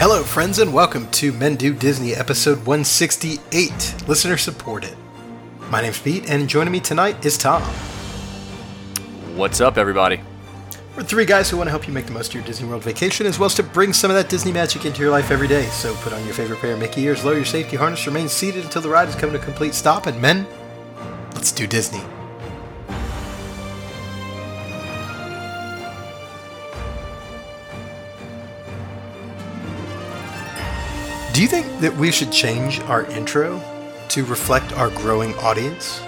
Hello, friends, and welcome to Men Do Disney episode 168, listener supported. My name's Pete, and joining me tonight is Tom. What's up, everybody? We're three guys who want to help you make the most of your Disney World vacation, as well as to bring some of that Disney magic into your life every day. So put on your favorite pair of Mickey ears, lower your safety harness, remain seated until the ride has come to a complete stop, and men, let's do Disney. Do you think that we should change our intro to reflect our growing audience?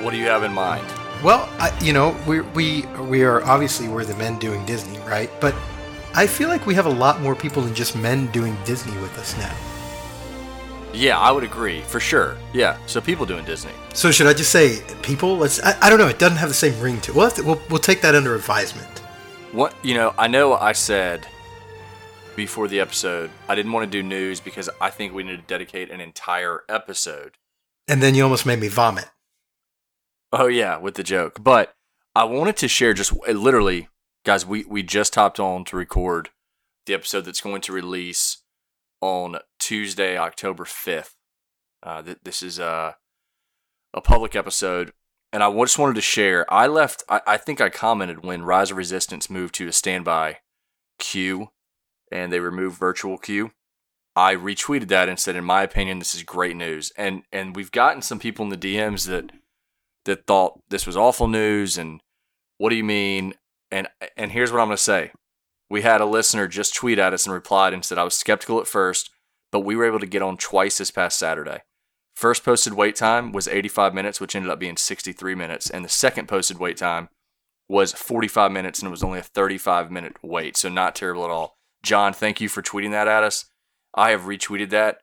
What do you have in mind? Well, I, you know, we we we are obviously we're the men doing Disney, right? But I feel like we have a lot more people than just men doing Disney with us now. Yeah, I would agree for sure. Yeah, so people doing Disney. So should I just say people? Let's. I, I don't know. It doesn't have the same ring to it. We'll, to, we'll we'll take that under advisement. What you know, I know I said before the episode I didn't want to do news because I think we need to dedicate an entire episode. And then you almost made me vomit. Oh yeah, with the joke. But I wanted to share just literally, guys. We we just hopped on to record the episode that's going to release on Tuesday, October fifth. Uh, th- this is a a public episode, and I just wanted to share. I left. I, I think I commented when Rise of Resistance moved to a standby queue, and they removed virtual queue. I retweeted that and said, in my opinion, this is great news. And and we've gotten some people in the DMs that that thought this was awful news and what do you mean? And and here's what I'm to say. We had a listener just tweet at us and replied and said I was skeptical at first, but we were able to get on twice this past Saturday. First posted wait time was 85 minutes, which ended up being 63 minutes, and the second posted wait time was 45 minutes and it was only a 35 minute wait, so not terrible at all. John, thank you for tweeting that at us. I have retweeted that.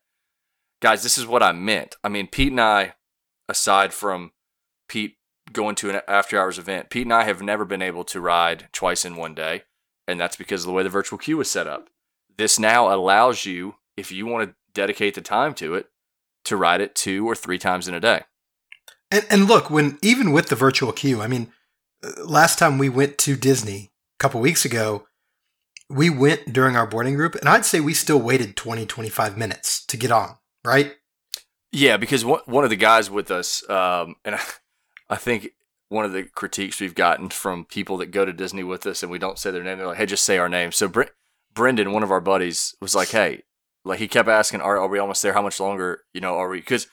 Guys, this is what I meant. I mean, Pete and I, aside from Pete going to an after hours event. Pete and I have never been able to ride twice in one day, and that's because of the way the virtual queue is set up. This now allows you, if you want to dedicate the time to it, to ride it two or three times in a day. And, and look, when even with the virtual queue, I mean, uh, last time we went to Disney a couple weeks ago, we went during our boarding group, and I'd say we still waited 20, 25 minutes to get on, right? Yeah, because one, one of the guys with us, um, and I, I think one of the critiques we've gotten from people that go to Disney with us and we don't say their name, they're like, "Hey, just say our name." So Bre- Brendan, one of our buddies, was like, "Hey," like he kept asking, "Are, are we almost there? How much longer? You know, are we?" Because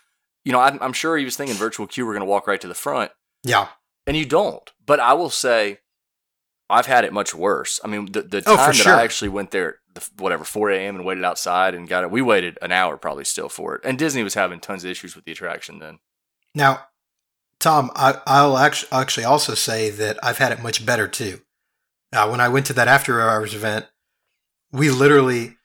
you know, I'm, I'm sure he was thinking virtual queue. We're going to walk right to the front. Yeah, and you don't. But I will say, I've had it much worse. I mean, the the time oh, that sure. I actually went there, whatever, 4 a.m. and waited outside and got it, we waited an hour probably still for it. And Disney was having tons of issues with the attraction then. Now, Tom, I, will actually, actually also say that I've had it much better too. Uh, when I went to that after hours event, we literally,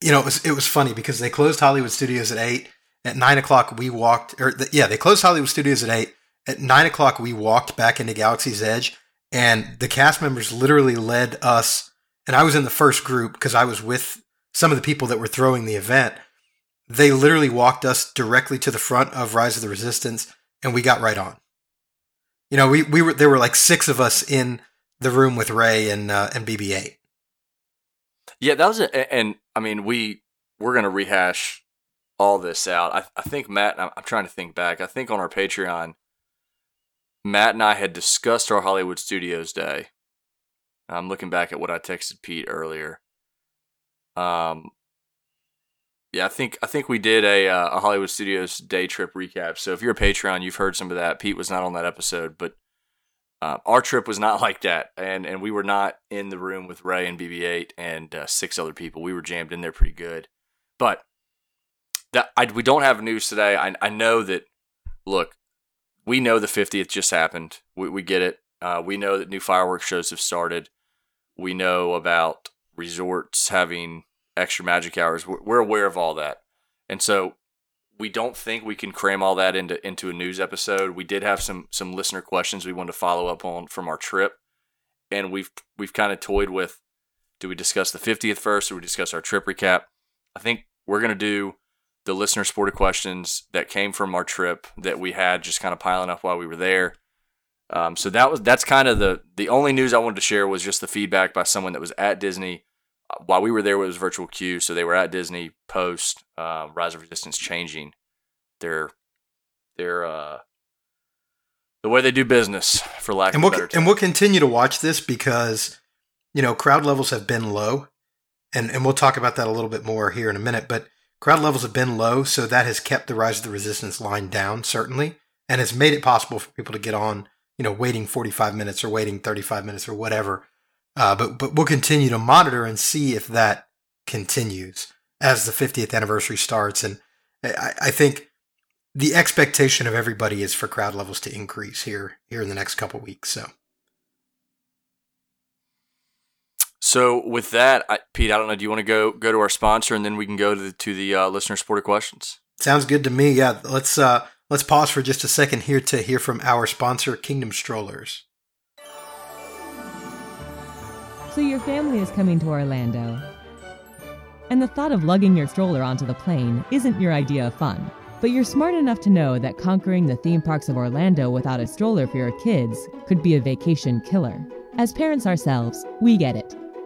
you know, it was, it was funny because they closed Hollywood Studios at eight. At nine o'clock, we walked, or the, yeah, they closed Hollywood Studios at eight. At nine o'clock, we walked back into Galaxy's Edge, and the cast members literally led us. And I was in the first group because I was with some of the people that were throwing the event. They literally walked us directly to the front of Rise of the Resistance and we got right on. You know, we, we were there were like six of us in the room with Rey and uh, and BB-8. Yeah, that was it. And I mean, we we're gonna rehash all this out. I, I think Matt. I'm, I'm trying to think back. I think on our Patreon, Matt and I had discussed our Hollywood Studios day. I'm looking back at what I texted Pete earlier. Um, yeah, I think I think we did a, uh, a Hollywood Studios day trip recap. So if you're a Patreon, you've heard some of that. Pete was not on that episode, but uh, our trip was not like that, and and we were not in the room with Rey and BB-8 and uh, six other people. We were jammed in there pretty good, but that I, we don't have news today. I I know that. Look, we know the 50th just happened. We we get it. Uh, we know that new fireworks shows have started. We know about resorts having extra magic hours. We're aware of all that, and so we don't think we can cram all that into into a news episode. We did have some some listener questions we wanted to follow up on from our trip, and we've we've kind of toyed with: do we discuss the 50th first, or we discuss our trip recap? I think we're gonna do the listener supported questions that came from our trip that we had just kind of piling up while we were there. Um, so that was that's kind of the the only news I wanted to share was just the feedback by someone that was at Disney while we were there, it was virtual queue, so they were at Disney post uh, Rise of Resistance changing their their uh, the way they do business, for lack and of we'll, a better term. and we'll continue to watch this because you know crowd levels have been low, and and we'll talk about that a little bit more here in a minute. But crowd levels have been low, so that has kept the Rise of the Resistance line down certainly, and has made it possible for people to get on. You know, waiting forty five minutes or waiting thirty five minutes or whatever. Uh, but but we'll continue to monitor and see if that continues as the 50th anniversary starts. And I, I think the expectation of everybody is for crowd levels to increase here here in the next couple weeks. So So with that, I, Pete, I don't know. Do you want to go go to our sponsor and then we can go to the, to the uh, listener supported questions? sounds good to me. Yeah, let's uh, let's pause for just a second here to hear from our sponsor, Kingdom Strollers. So your family is coming to Orlando. And the thought of lugging your stroller onto the plane isn't your idea of fun. But you're smart enough to know that conquering the theme parks of Orlando without a stroller for your kids could be a vacation killer. As parents ourselves, we get it.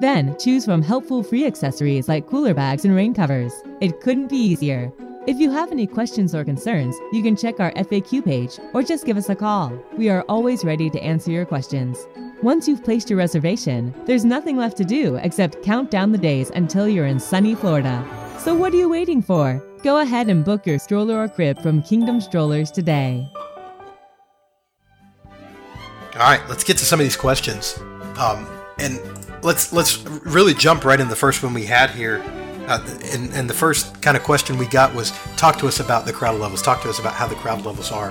Then, choose from helpful free accessories like cooler bags and rain covers. It couldn't be easier. If you have any questions or concerns, you can check our FAQ page or just give us a call. We are always ready to answer your questions. Once you've placed your reservation, there's nothing left to do except count down the days until you're in sunny Florida. So what are you waiting for? Go ahead and book your stroller or crib from Kingdom Strollers today. All right, let's get to some of these questions, um, and let's let's really jump right in the first one we had here. Uh, and, and the first kind of question we got was talk to us about the crowd levels. Talk to us about how the crowd levels are.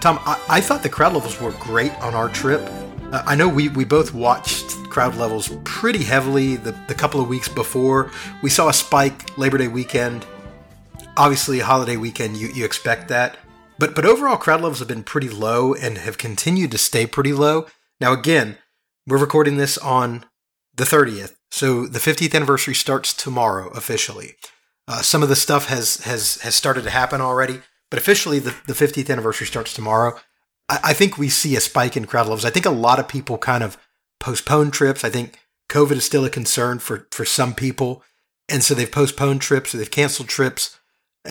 Tom, I, I thought the crowd levels were great on our trip. Uh, I know we, we both watched crowd levels pretty heavily the, the couple of weeks before. We saw a spike Labor Day weekend. Obviously, a holiday weekend, you, you expect that. But but overall, crowd levels have been pretty low and have continued to stay pretty low. Now, again, we're recording this on the 30th, so the 50th anniversary starts tomorrow officially. Uh, some of the stuff has has has started to happen already, but officially the, the 50th anniversary starts tomorrow. I, I think we see a spike in crowd levels. I think a lot of people kind of postpone trips. I think COVID is still a concern for for some people, and so they've postponed trips or they've canceled trips.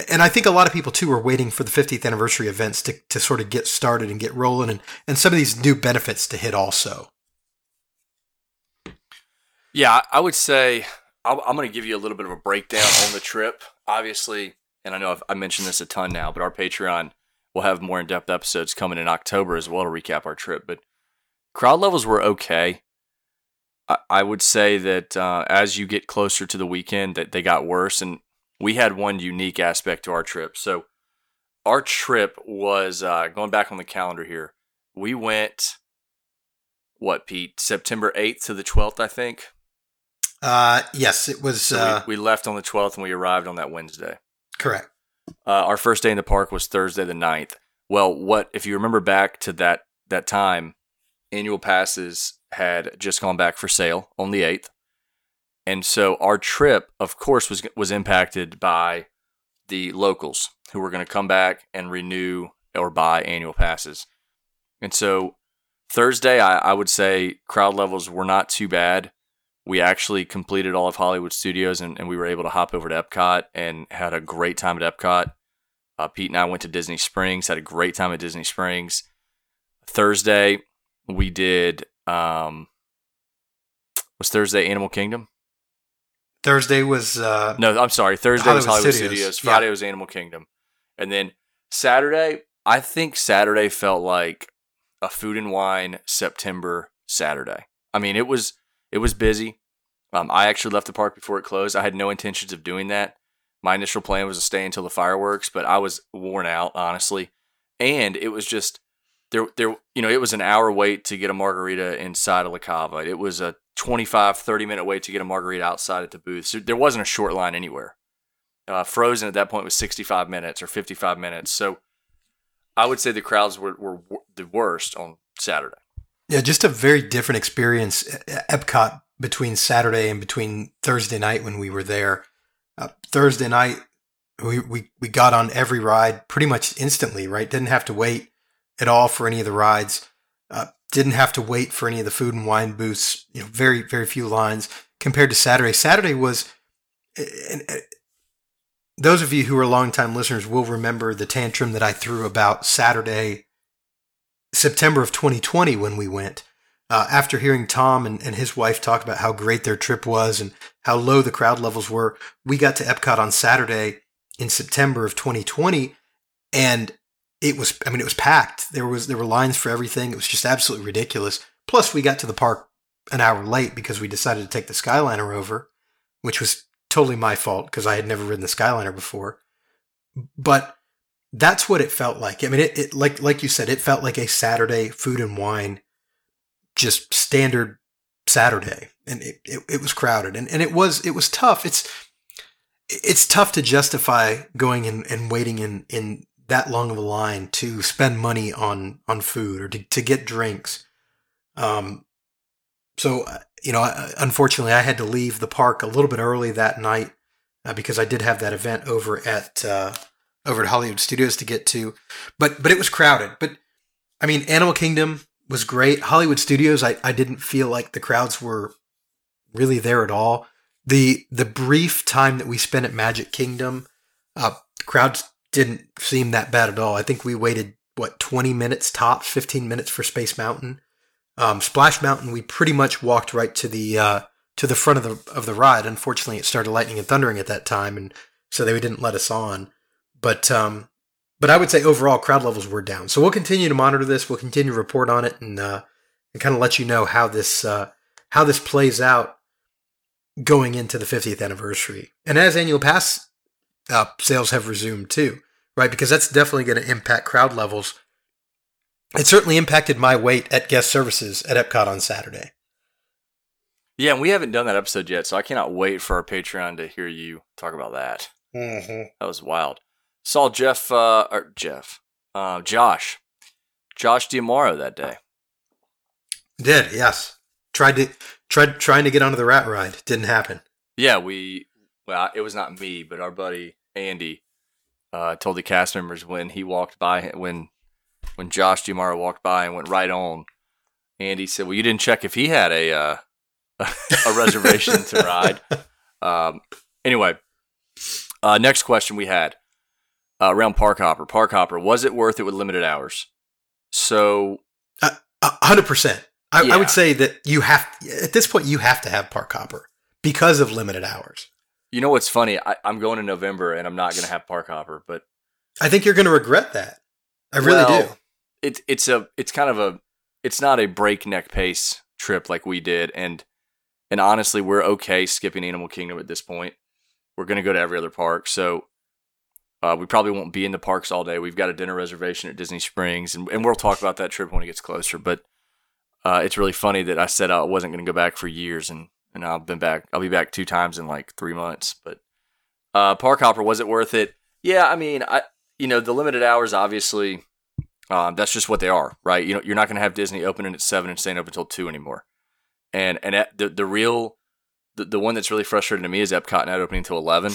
And I think a lot of people too are waiting for the 50th anniversary events to, to sort of get started and get rolling and, and some of these new benefits to hit also. Yeah, I would say I'm going to give you a little bit of a breakdown on the trip. Obviously, and I know I've, I mentioned this a ton now, but our Patreon will have more in depth episodes coming in October as well to recap our trip. But crowd levels were okay. I, I would say that uh, as you get closer to the weekend, that they got worse, and we had one unique aspect to our trip. So our trip was uh, going back on the calendar here. We went what Pete September eighth to the twelfth, I think. Uh, yes, it was. So uh, we, we left on the 12th and we arrived on that Wednesday. correct. Uh, our first day in the park was Thursday the 9th. Well, what if you remember back to that that time, annual passes had just gone back for sale on the 8th. And so our trip, of course, was was impacted by the locals who were going to come back and renew or buy annual passes. And so Thursday, I, I would say crowd levels were not too bad. We actually completed all of Hollywood Studios and, and we were able to hop over to Epcot and had a great time at Epcot. Uh, Pete and I went to Disney Springs, had a great time at Disney Springs. Thursday, we did, um, was Thursday Animal Kingdom? Thursday was. Uh, No, I'm sorry. Thursday was Hollywood Hollywood Studios. Studios. Yeah. Friday was Animal Kingdom. And then Saturday, I think Saturday felt like a food and wine September Saturday. I mean, it was it was busy. Um, I actually left the park before it closed. I had no intentions of doing that. My initial plan was to stay until the fireworks, but I was worn out, honestly. And it was just there there you know, it was an hour wait to get a margarita inside of La Cava. It was a 25 30 minute wait to get a margarita outside at the booth. So there wasn't a short line anywhere. Uh, Frozen at that point was 65 minutes or 55 minutes. So I would say the crowds were, were the worst on Saturday. Yeah, just a very different experience Epcot between Saturday and between Thursday night when we were there. Uh, Thursday night, we, we, we got on every ride pretty much instantly, right? Didn't have to wait at all for any of the rides. Uh, didn't have to wait for any of the food and wine booths. You know, very, very few lines compared to Saturday. Saturday was, and, and those of you who are longtime listeners will remember the tantrum that I threw about Saturday, September of 2020 when we went. Uh, after hearing Tom and, and his wife talk about how great their trip was and how low the crowd levels were, we got to Epcot on Saturday in September of 2020, and it was I mean it was packed. There was there were lines for everything. It was just absolutely ridiculous. Plus, we got to the park an hour late because we decided to take the Skyliner over, which was totally my fault because I had never ridden the Skyliner before. But that's what it felt like. I mean, it, it like like you said, it felt like a Saturday food and wine just standard Saturday, and it, it, it was crowded, and, and it was it was tough. It's it's tough to justify going and, and waiting in in that long of a line to spend money on on food or to, to get drinks. Um, so uh, you know, unfortunately, I had to leave the park a little bit early that night uh, because I did have that event over at uh, over at Hollywood Studios to get to, but but it was crowded. But I mean, Animal Kingdom was great. Hollywood Studios, I, I didn't feel like the crowds were really there at all. The the brief time that we spent at Magic Kingdom, uh, crowds didn't seem that bad at all. I think we waited what twenty minutes top, fifteen minutes for Space Mountain. Um, Splash Mountain, we pretty much walked right to the uh, to the front of the of the ride. Unfortunately, it started lightning and thundering at that time, and so they didn't let us on. But um, but I would say overall crowd levels were down. So we'll continue to monitor this. We'll continue to report on it and uh, and kind of let you know how this uh, how this plays out going into the 50th anniversary. And as annual pass uh, sales have resumed too, right? Because that's definitely going to impact crowd levels. It certainly impacted my wait at guest services at Epcot on Saturday. Yeah, and we haven't done that episode yet, so I cannot wait for our Patreon to hear you talk about that. Mm-hmm. That was wild. Saw Jeff, uh, or Jeff, uh, Josh, Josh D'Amaro that day. Did yes. Tried to tried trying to get onto the rat ride. Didn't happen. Yeah, we. Well, it was not me, but our buddy Andy uh, told the cast members when he walked by when when Josh D'Amaro walked by and went right on. Andy said, "Well, you didn't check if he had a uh, a reservation to ride." Um, anyway, uh, next question we had uh, around Park Hopper. Park Hopper, was it worth it with limited hours? So, uh, hundred percent. I, yeah. I, would say that you have at this point you have to have Park Hopper because of limited hours. You know what's funny? I, am going in November and I'm not going to have Park Hopper, but I think you're going to regret that. I really well, do. It's it's a it's kind of a it's not a breakneck pace trip like we did, and and honestly, we're okay skipping Animal Kingdom at this point. We're going to go to every other park, so uh, we probably won't be in the parks all day. We've got a dinner reservation at Disney Springs, and, and we'll talk about that trip when it gets closer. But uh, it's really funny that I said I wasn't going to go back for years, and and I've been back. I'll be back two times in like three months. But uh, Park Hopper was it worth it? Yeah, I mean, I you know the limited hours obviously. Um, that's just what they are, right? You know, you're not going to have Disney opening at seven and staying open until two anymore. And and the the real the, the one that's really frustrating to me is Epcot not opening until eleven.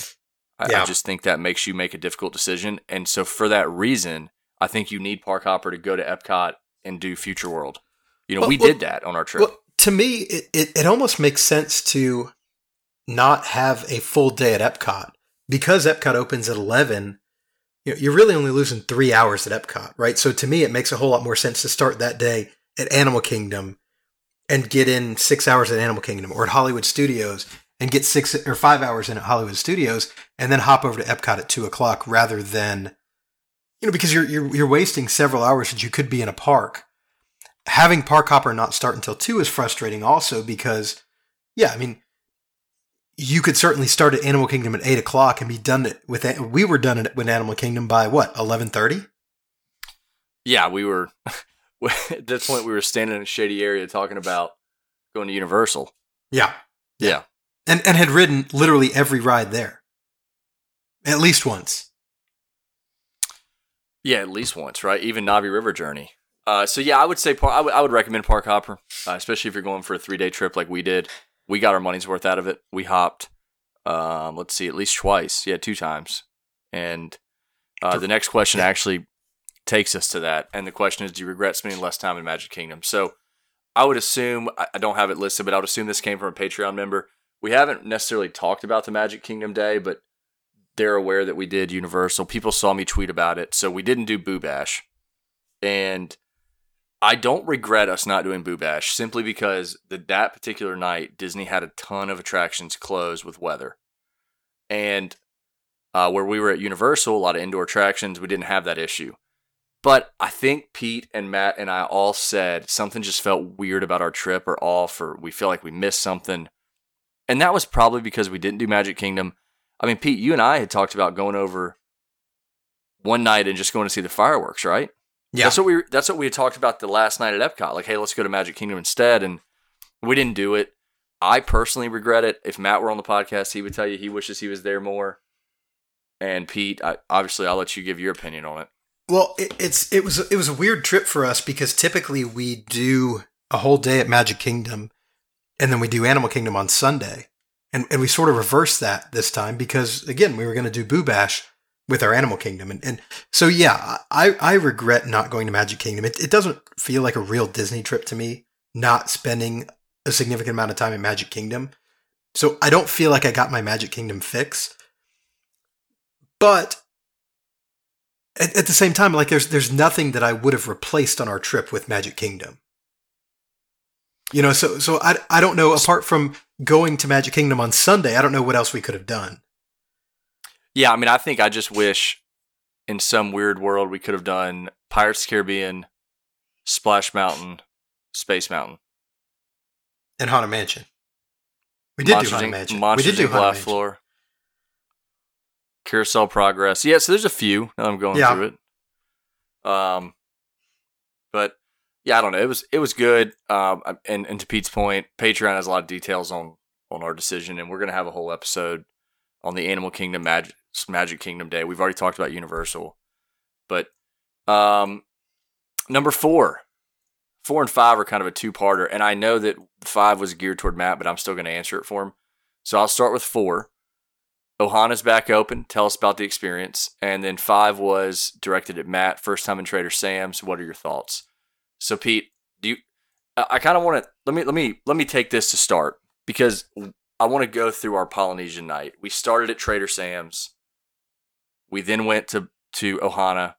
I, yeah. I just think that makes you make a difficult decision. And so for that reason, I think you need Park Hopper to go to Epcot and do Future World. You know, well, we well, did that on our trip. Well, to me, it, it, it almost makes sense to not have a full day at Epcot because Epcot opens at 11. You know, you're really only losing three hours at Epcot, right? So to me, it makes a whole lot more sense to start that day at Animal Kingdom and get in six hours at Animal Kingdom or at Hollywood Studios and get six or five hours in at Hollywood Studios and then hop over to Epcot at two o'clock rather than, you know, because you're, you're, you're wasting several hours that you could be in a park. Having Park Hopper not start until two is frustrating also because, yeah, I mean, you could certainly start at Animal Kingdom at eight o'clock and be done with it. We were done with Animal Kingdom by what, 1130? Yeah, we were, at this point, we were standing in a shady area talking about going to Universal. Yeah. Yeah and and had ridden literally every ride there. At least once. Yeah, at least once, right? Even Na'vi River Journey. Uh, so yeah, I would say par- I, w- I would recommend Park Hopper, uh, especially if you're going for a three day trip like we did. We got our money's worth out of it. We hopped, um, let's see, at least twice. Yeah, two times. And uh, the next question actually takes us to that. And the question is, do you regret spending less time in Magic Kingdom? So I would assume I I don't have it listed, but I would assume this came from a Patreon member. We haven't necessarily talked about the Magic Kingdom Day, but they're aware that we did Universal. People saw me tweet about it, so we didn't do Boo Bash, and I don't regret us not doing Boo Bash simply because the, that particular night Disney had a ton of attractions closed with weather, and uh, where we were at Universal, a lot of indoor attractions, we didn't have that issue. But I think Pete and Matt and I all said something just felt weird about our trip or off, or we feel like we missed something. And that was probably because we didn't do Magic Kingdom. I mean, Pete, you and I had talked about going over one night and just going to see the fireworks, right? Yeah. That's what we that's what we had talked about the last night at Epcot. Like, hey, let's go to Magic Kingdom instead. And we didn't do it. I personally regret it. If Matt were on the podcast, he would tell you he wishes he was there more. And Pete, I, obviously, I'll let you give your opinion on it. Well, it, it's it was it was a weird trip for us because typically we do a whole day at Magic Kingdom, and then we do Animal Kingdom on Sunday, and and we sort of reversed that this time because again we were going to do Boo Bash with our Animal Kingdom, and and so yeah, I I regret not going to Magic Kingdom. It it doesn't feel like a real Disney trip to me, not spending a significant amount of time in Magic Kingdom. So I don't feel like I got my Magic Kingdom fix. But at, at the same time, like there's there's nothing that I would have replaced on our trip with Magic Kingdom. You know, so so I I don't know. Apart from going to Magic Kingdom on Sunday, I don't know what else we could have done. Yeah, I mean, I think I just wish in some weird world we could have done Pirates of the Caribbean, Splash Mountain, Space Mountain. And Haunted Mansion. We did Monsters do Haunted Mansion. Monsters we did do. Haunted Mansion. Floor. Carousel Progress. Yeah, so there's a few. Now I'm going Yeah. through it. Um, but yeah, I don't know. It was it was good. Um, and and to Pete's point, Patreon has a lot of details on on our decision, and we're gonna have a whole episode on the Animal Kingdom Magic Magic Kingdom Day. We've already talked about Universal, but um, number four, four and five are kind of a two parter, and I know that five was geared toward Matt, but I'm still gonna answer it for him. So I'll start with four. Ohana's back open. Tell us about the experience. And then five was directed at Matt. First time in Trader Sam's. What are your thoughts? So Pete, do you? I, I kind of want to let me let me let me take this to start because I want to go through our Polynesian night. We started at Trader Sam's. We then went to to Ohana,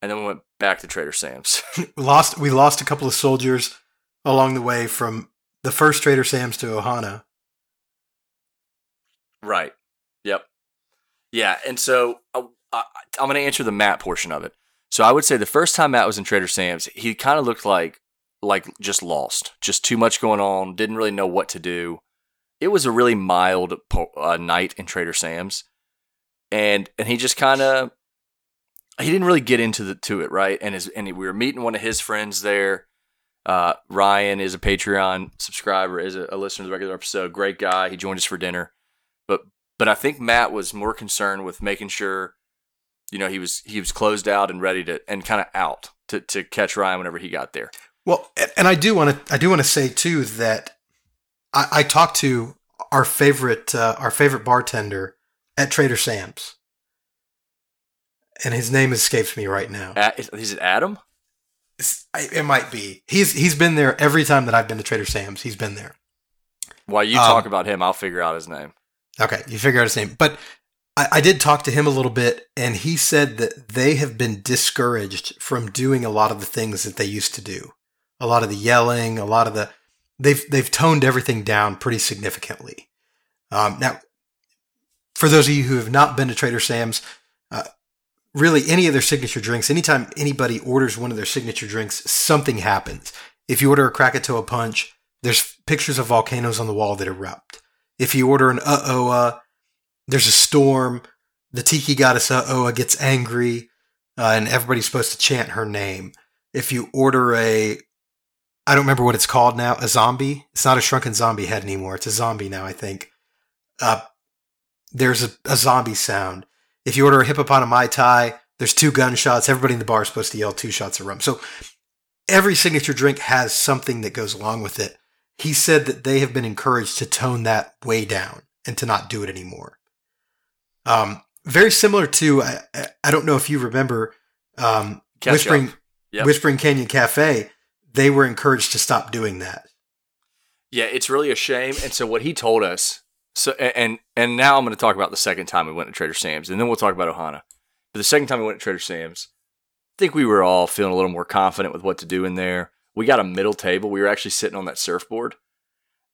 and then we went back to Trader Sam's. Lost we lost a couple of soldiers along the way from the first Trader Sam's to Ohana. Right. Yep. Yeah. And so uh, I, I'm going to answer the Matt portion of it. So I would say the first time Matt was in Trader Sam's, he kind of looked like like just lost, just too much going on, didn't really know what to do. It was a really mild po- uh, night in Trader Sam's, and and he just kind of he didn't really get into the to it right. And his and we were meeting one of his friends there. Uh, Ryan is a Patreon subscriber, is a, a listener to the regular episode. Great guy. He joined us for dinner, but but I think Matt was more concerned with making sure, you know, he was he was closed out and ready to and kind of out to to catch Ryan whenever he got there. Well, and I do want to I do want to say too that I, I talked to our favorite uh, our favorite bartender at Trader Sam's, and his name escapes me right now. Is, is it Adam? I, it might be he's he's been there every time that I've been to Trader Sam's. He's been there. While you Um, talk about him, I'll figure out his name. Okay, you figure out his name. But I, I did talk to him a little bit, and he said that they have been discouraged from doing a lot of the things that they used to do. A lot of the yelling, a lot of the they've they've toned everything down pretty significantly. Um, now, for those of you who have not been to Trader Sam's, uh, really any of their signature drinks, anytime anybody orders one of their signature drinks, something happens. If you order a Krakatoa punch, there's pictures of volcanoes on the wall that erupt. If you order an uh oh, there's a storm. The tiki goddess oh gets angry, uh, and everybody's supposed to chant her name. If you order a, I don't remember what it's called now, a zombie. It's not a shrunken zombie head anymore. It's a zombie now, I think. Uh, there's a, a zombie sound. if you order a hippopotami tai, there's two gunshots. Everybody in the bar is supposed to yell two shots of rum. So every signature drink has something that goes along with it. He said that they have been encouraged to tone that way down and to not do it anymore. Um, very similar to I, I don't know if you remember um, Whispering. Yep. Whispering Canyon Cafe. They were encouraged to stop doing that. Yeah, it's really a shame. And so what he told us, so and and now I'm going to talk about the second time we went to Trader Sam's, and then we'll talk about Ohana. But the second time we went to Trader Sam's, I think we were all feeling a little more confident with what to do in there. We got a middle table. We were actually sitting on that surfboard.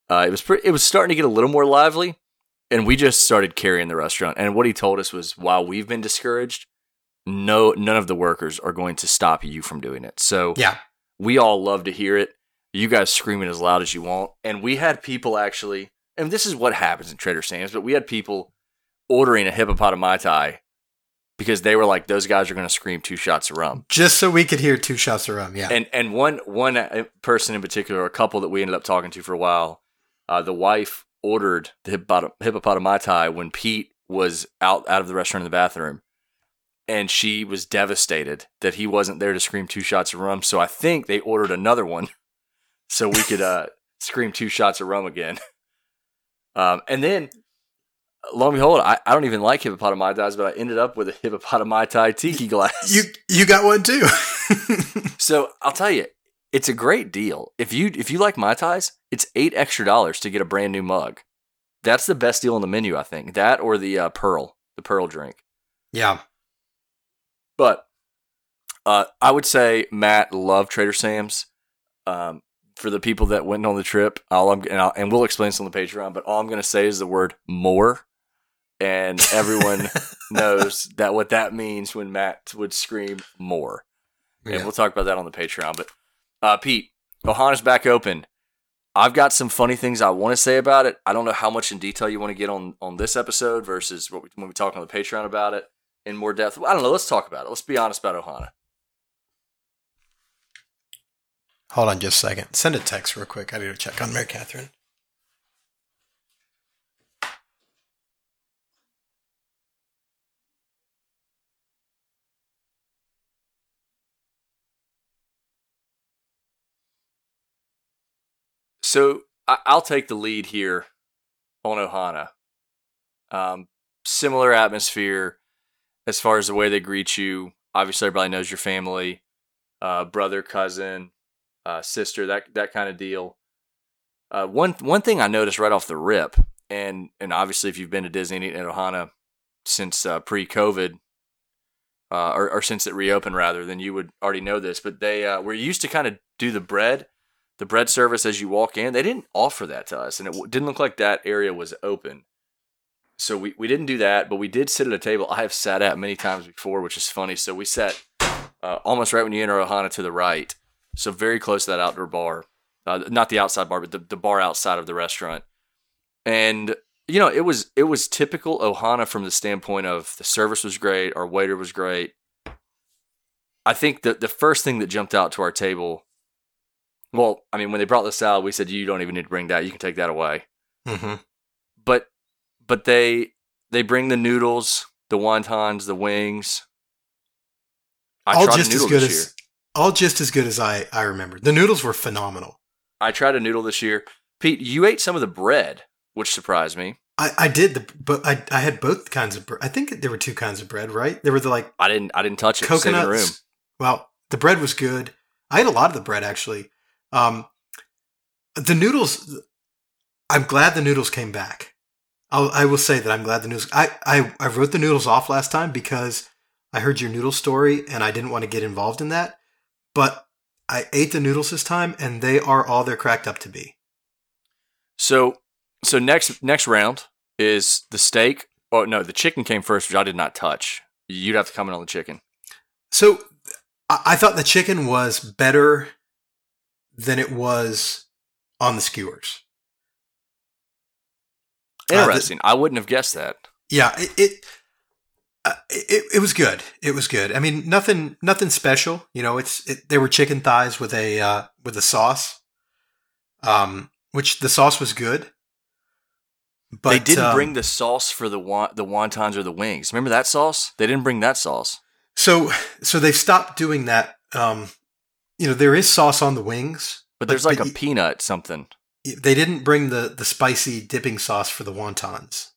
Uh, it was pretty, it was starting to get a little more lively, and we just started carrying the restaurant. And what he told us was, while we've been discouraged, no none of the workers are going to stop you from doing it. So Yeah. we all love to hear it. You guys screaming as loud as you want. And we had people actually, and this is what happens in Trader Sam's, but we had people ordering a hippopotami tai because they were like, those guys are going to scream two shots of rum. Just so we could hear two shots of rum. Yeah. And and one one uh, person in particular, a couple that we ended up talking to for a while, uh, the wife ordered the hippopot- hippopotami when Pete was out out of the restaurant in the bathroom, and she was devastated that he wasn't there to scream two shots of rum. So I think they ordered another one, so we could uh, scream two shots of rum again. Um, and then, lo and behold, I, I don't even like hippopotami mai but I ended up with a hippopotami mai tiki glass. you you got one too. So I'll tell you, it's a great deal. If you if you like mai tais, it's eight extra dollars to get a brand new mug. That's the best deal on the menu, I think. That or the uh, pearl, the pearl drink. yeah. But uh, I would say Matt loved Trader Sam's. Um, for the people that went on the trip, all I'm and, I'll, and we'll explain this on the Patreon. But all I'm going to say is the word more, and everyone knows that what that means when Matt would scream more. and we'll talk about that on the Patreon. But uh, Pete, Ohana's back open. I've got some funny things I want to say about it. I don't know how much in detail you want to get on on this episode versus what we, when we talk on the Patreon about it in more depth. I don't know. Let's talk about it. Let's be honest about Ohana. Hold on just a second. Send a text real quick. I need to check on Mary Catherine. So I, I'll take the lead here on Ohana. Um, similar atmosphere as far as the way they greet you. Obviously, everybody knows your family, uh, brother, cousin, uh, sister, that that kind of deal. Uh, one one thing I noticed right off the rip, and and obviously, if you've been to Disney and Ohana since uh, pre-COVID, uh, or, or since it reopened rather, then you would already know this. But they uh, were used to kind of do the bread the bread service as you walk in, they didn't offer that to us, and it didn't look like that area was open. So we, we didn't do that, but we did sit at a table I have sat at many times before, which is funny. So we sat uh, almost right when you enter Ohana to the right, so very close to that outdoor bar, uh, not the outside bar, but the, the bar outside of the restaurant. And you know, it was it was typical Ohana from the standpoint of the service was great, our waiter was great. I think that the first thing that jumped out to our table well, I mean, when they brought the salad, we said you don't even need to bring that; you can take that away. Mm-hmm. But, but they they bring the noodles, the wontons, the wings. I All tried just as good this as year. all just as good as I I remember. The noodles were phenomenal. I tried a noodle this year. Pete, you ate some of the bread, which surprised me. I, I did the but I I had both kinds of bread. I think there were two kinds of bread, right? There were the like I didn't I didn't touch it. It in the room. coconuts. Well, the bread was good. I ate a lot of the bread actually. Um, the noodles. I'm glad the noodles came back. I'll, I will say that I'm glad the noodles. I, I I wrote the noodles off last time because I heard your noodle story and I didn't want to get involved in that. But I ate the noodles this time and they are all they're cracked up to be. So so next next round is the steak. Oh no, the chicken came first, which I did not touch. You'd have to comment on the chicken. So I, I thought the chicken was better than it was on the skewers. Uh, the- Interesting. I wouldn't have guessed that. Yeah, it it, uh, it it was good. It was good. I mean, nothing nothing special. You know, it's it, they were chicken thighs with a uh, with a sauce, um, which the sauce was good. But they didn't um, bring the sauce for the won- the wontons or the wings. Remember that sauce? They didn't bring that sauce. So so they've stopped doing that. Um, you know, there is sauce on the wings, But there's like a y- peanut something. they didn't bring the the spicy dipping sauce for the wontons.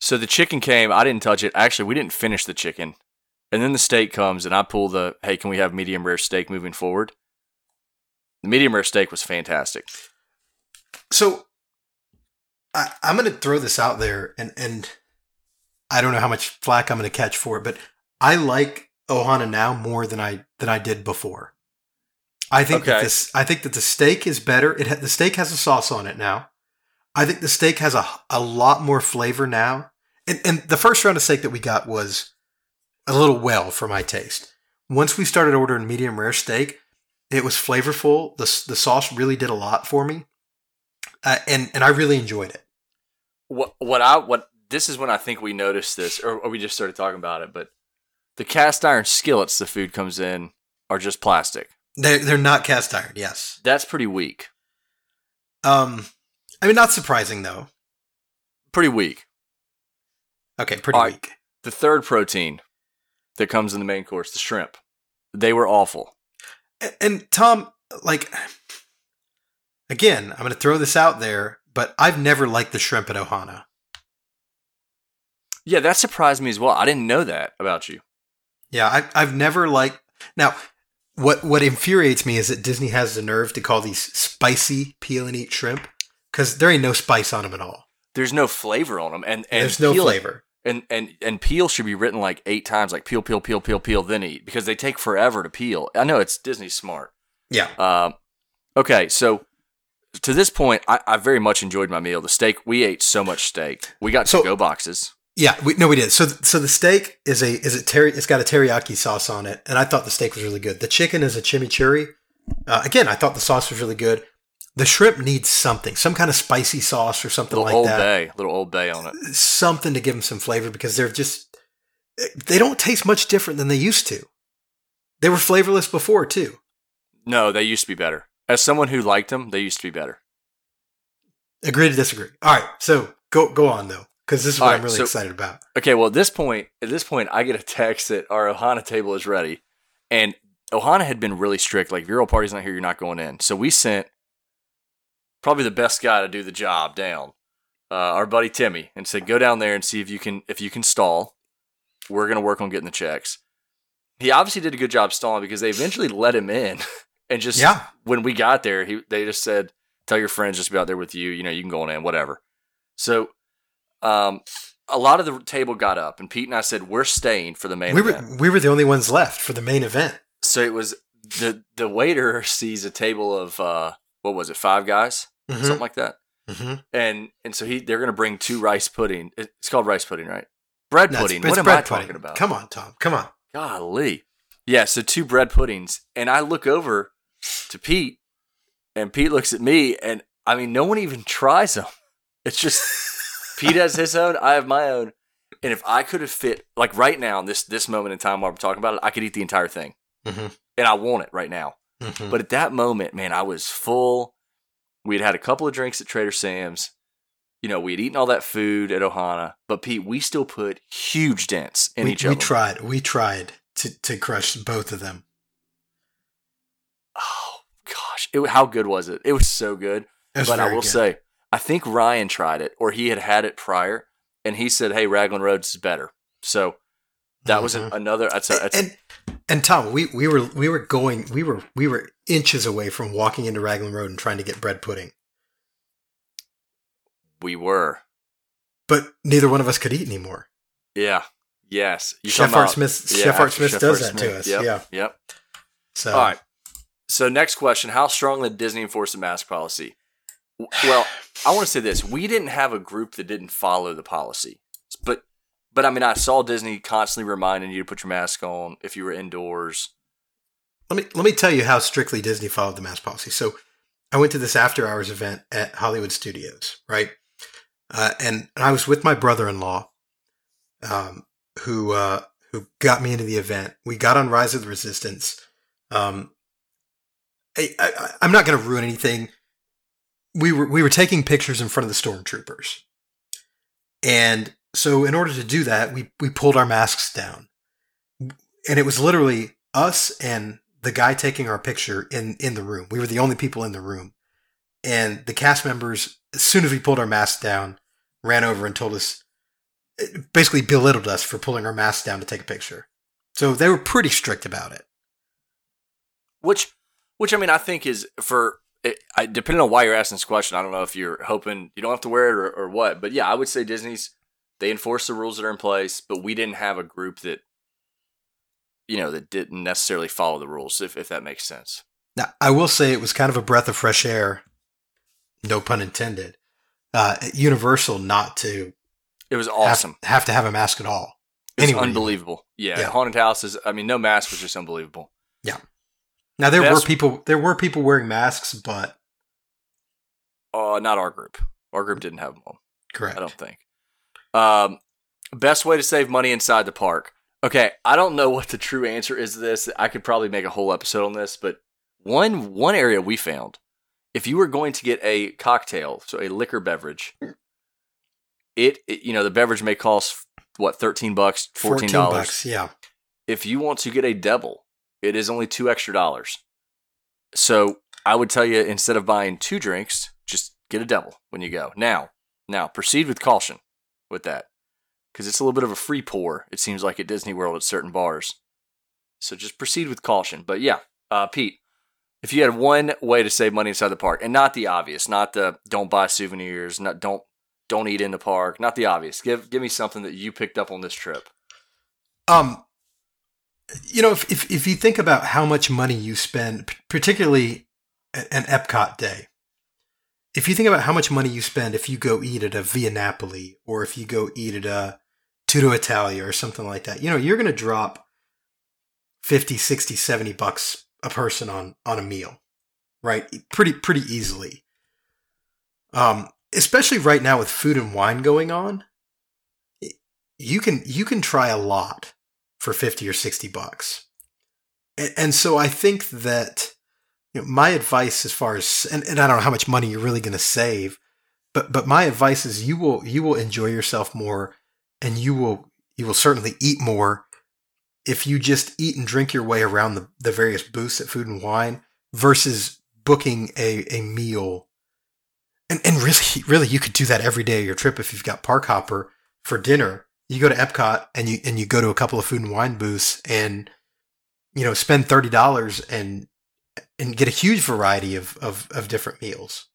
So the chicken came. I didn't touch it. Actually, we didn't finish the chicken. And then the steak comes, and I pull the hey, can we have medium rare steak moving forward? The medium rare steak was fantastic. So I, I'm going to throw this out there, and and I don't know how much flack I'm going to catch for it, but I like Ohana now more than I than I did before. I think that this I think that the steak is better. It ha- the steak has a sauce on it now. I think the steak has a a lot more flavor now. And and the first round of steak that we got was a little well for my taste. Once we started ordering medium rare steak, it was flavorful. The the sauce really did a lot for me uh, and and I really enjoyed it. What what I what this is when I think we noticed this, or, or we just started talking about it. But the cast iron skillets the food comes in are just plastic. They're they're not cast iron, yes. That's pretty weak. Um, I mean, not surprising though. Pretty weak. Okay, pretty right. weak. The third protein that comes in the main course, the shrimp, they were awful. And, and Tom, like, again, I'm going to throw this out there, but I've never liked the shrimp at Ohana. Yeah, that surprised me as well. I didn't know that about you. Yeah, I, I've never liked. Now, what what infuriates me is that Disney has the nerve to call these spicy peel and eat shrimp because there ain't no spice on them at all. There's no flavor on them, and, and There's no peel- flavor. And and and peel should be written like eight times, like peel, peel, peel, peel, peel, then eat, because they take forever to peel. I know it's Disney smart. Yeah, Um, okay, so to this point, I, I very much enjoyed my meal. The steak, we ate so much steak. We got So- to go boxes. Yeah, we, no, we did. So, so the steak is a is it terry. It's got a teriyaki sauce on it, and I thought the steak was really good. The chicken is a chimichurri. Uh, again, I thought the sauce was really good. The shrimp needs something, some kind of spicy sauce or something Little like Old that. Bay, little Old Bay on it. Something to give them some flavor because they're just they don't taste much different than they used to. They were flavorless before too. No, they used to be better. As someone who liked them, they used to be better. Agree to disagree. All right, so go go on though, because this is what All I'm really so- excited about. Okay, well, at this point, at this point, I get a text that our Ohana table is ready, and Ohana had been really strict. Like, if your old party's not here, you're not going in. So we sent probably the best guy to do the job down, uh, our buddy Timmy, and said, "Go down there and see if you can if you can stall. We're gonna work on getting the checks." He obviously did a good job stalling because they eventually let him in, and just Yeah, when we got there, he they just said, "Tell your friends just be out there with you. You know, you can go on in, whatever." So, um, a lot of the table got up, and Pete and I said, "We're staying for the main we were event." we were the only ones left for the main event. So it was the the waiter sees a table of uh, what was it, five guys, Mhm, something like that, mhm. and and so he they're gonna bring two rice pudding. It's called rice pudding, right? Bread No, it's- pudding. it's what am I pudding. talking about? Come on, Tom. Come on. Golly. Yeah, so two bread puddings. And I look over to Pete, and Pete looks at me, and I mean, no one even tries them. It's just Pete has his own, I have my own. And if I could have fit, like right now, in this this moment in time while we're talking about it, I could eat the entire thing. Mhm. And I want it right now. Mhm. But at that moment, man, I was full. We had had a couple of drinks at Trader Sam's. You know, we had eaten all that food at Ohana. But Pete, we still put huge dents in we, each other. we them. tried. We tried to to crush both of them. Oh gosh, it, how good was it? It was so good. Was but I will good. say, I think Ryan tried it, or he had had it prior, and he said, "Hey, Raglan Roads is better." So that was an, Mhm. another. That's a, that's and and Tom, we we were we were going we were we were inches away from walking into Raglan Road and trying to get bread pudding, we were. but neither one of us could eat anymore. Yeah. Yes. You Chef Art Smith yeah, Chef Art Smith Chef does Art that Smith. to us. Yep. Yeah. Yep. So All right. So next question: How strongly did Disney enforce the mask policy? Well, I want to say this: we didn't have a group that didn't follow the policy, but but I mean, I saw Disney constantly reminding you to put your mask on if you were indoors. let me let me tell you how strictly Disney followed the mask policy. So I went to this after hours event at Hollywood Studios, right? Uh, and I was with my brother in law, um, who uh, who got me into the event. We got on Rise of the Resistance. Um, I, I, I'm not going to ruin anything. We were we were taking pictures in front of the stormtroopers, and so in order to do that, we we pulled our masks down, and it was literally us and the guy taking our picture in in the room. We were the only people in the room, and the cast members, as soon as we pulled our masks down, ran over and told us, basically belittled us for pulling our masks down to take a picture. So they were pretty strict about it. Which, which I mean, I think is for it, I, depending on why you're asking this question. I don't know if you're hoping you don't have to wear it or, or what, but yeah, I would say Disney's they enforce the rules that are in place, but we didn't have a group that you know that didn't necessarily follow the rules. If if that makes sense. Now, I will say it was kind of a breath of fresh air, no pun intended. Uh, Universal not to It was awesome. have, have to have a mask at all. It was Anyway. unbelievable. Yeah, Yeah. haunted houses. I mean, no mask was just unbelievable. Now there Best- were people there were people wearing masks, but Uh, not our group. Our group didn't have them on. correct. I don't think. Um, best way to save money inside the park. Okay, I don't know what the true answer is to this. I could probably make a whole episode on this, but one one area we found, if you were going to get a cocktail, so a liquor beverage, it, it you know the beverage may cost what thirteen bucks, fourteen dollars. bucks. Yeah. If you want to get a double, it is only two extra dollars. So I would tell you instead of buying two drinks, just get a double when you go. Now, now proceed with caution with that because it's a little bit of a free pour. It seems like at Disney World at certain bars. So just proceed with caution. But yeah, uh, Pete, if you had one way to save money inside the park, and not the obvious, not the don't buy souvenirs, not don't don't eat in the park, not the obvious. Give give me something that you picked up on this trip. Um, you know, if, if if you think about how much money you spend, particularly an Epcot day, if you think about how much money you spend if you go eat at a Via Napoli or if you go eat at a Tutto Italia or something like that, you know, you're going to drop 50, 60, 70 bucks a person on on a meal, right? Pretty pretty easily. Um, especially right now with food and wine going on, you can you can try a lot for 50 or 60 bucks. And, so I think that you know, my advice as far as and, and I don't know how much money you're really going to save, but but my advice is you will you will enjoy yourself more and you will you will certainly eat more if you just eat and drink your way around the, the various booths at food and wine versus booking a, a meal and and really really you could do that every day of your trip if you've got park hopper for dinner you go to epcot and you and you go to a couple of food and wine booths and you know spend $30 and and get a huge variety of of, of different meals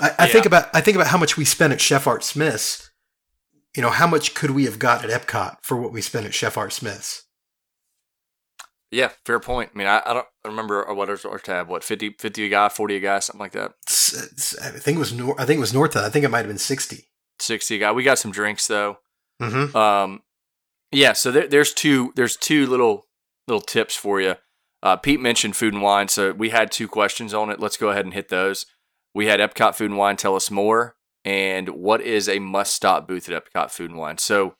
I, I think about I think about how much we spent at Chef Art Smith's. You know, how much could we have got at Epcot for what we spent at Chef Art Smith's? Yeah, fair point. I mean, I, I don't remember what our, tab. What 50, 50 a guy, forty a guy, something like that. I think it was I think it was north of. I think it might have been sixty. Sixty guy. We got some drinks though. Mm-hmm. Um, yeah. So there, there's two. There's two little little tips for you. Uh, Pete mentioned food and wine, so we had two questions on it. Let's go ahead and hit those. We had Epcot Food and Wine tell us more, and what is a must stop booth at Epcot Food and Wine. So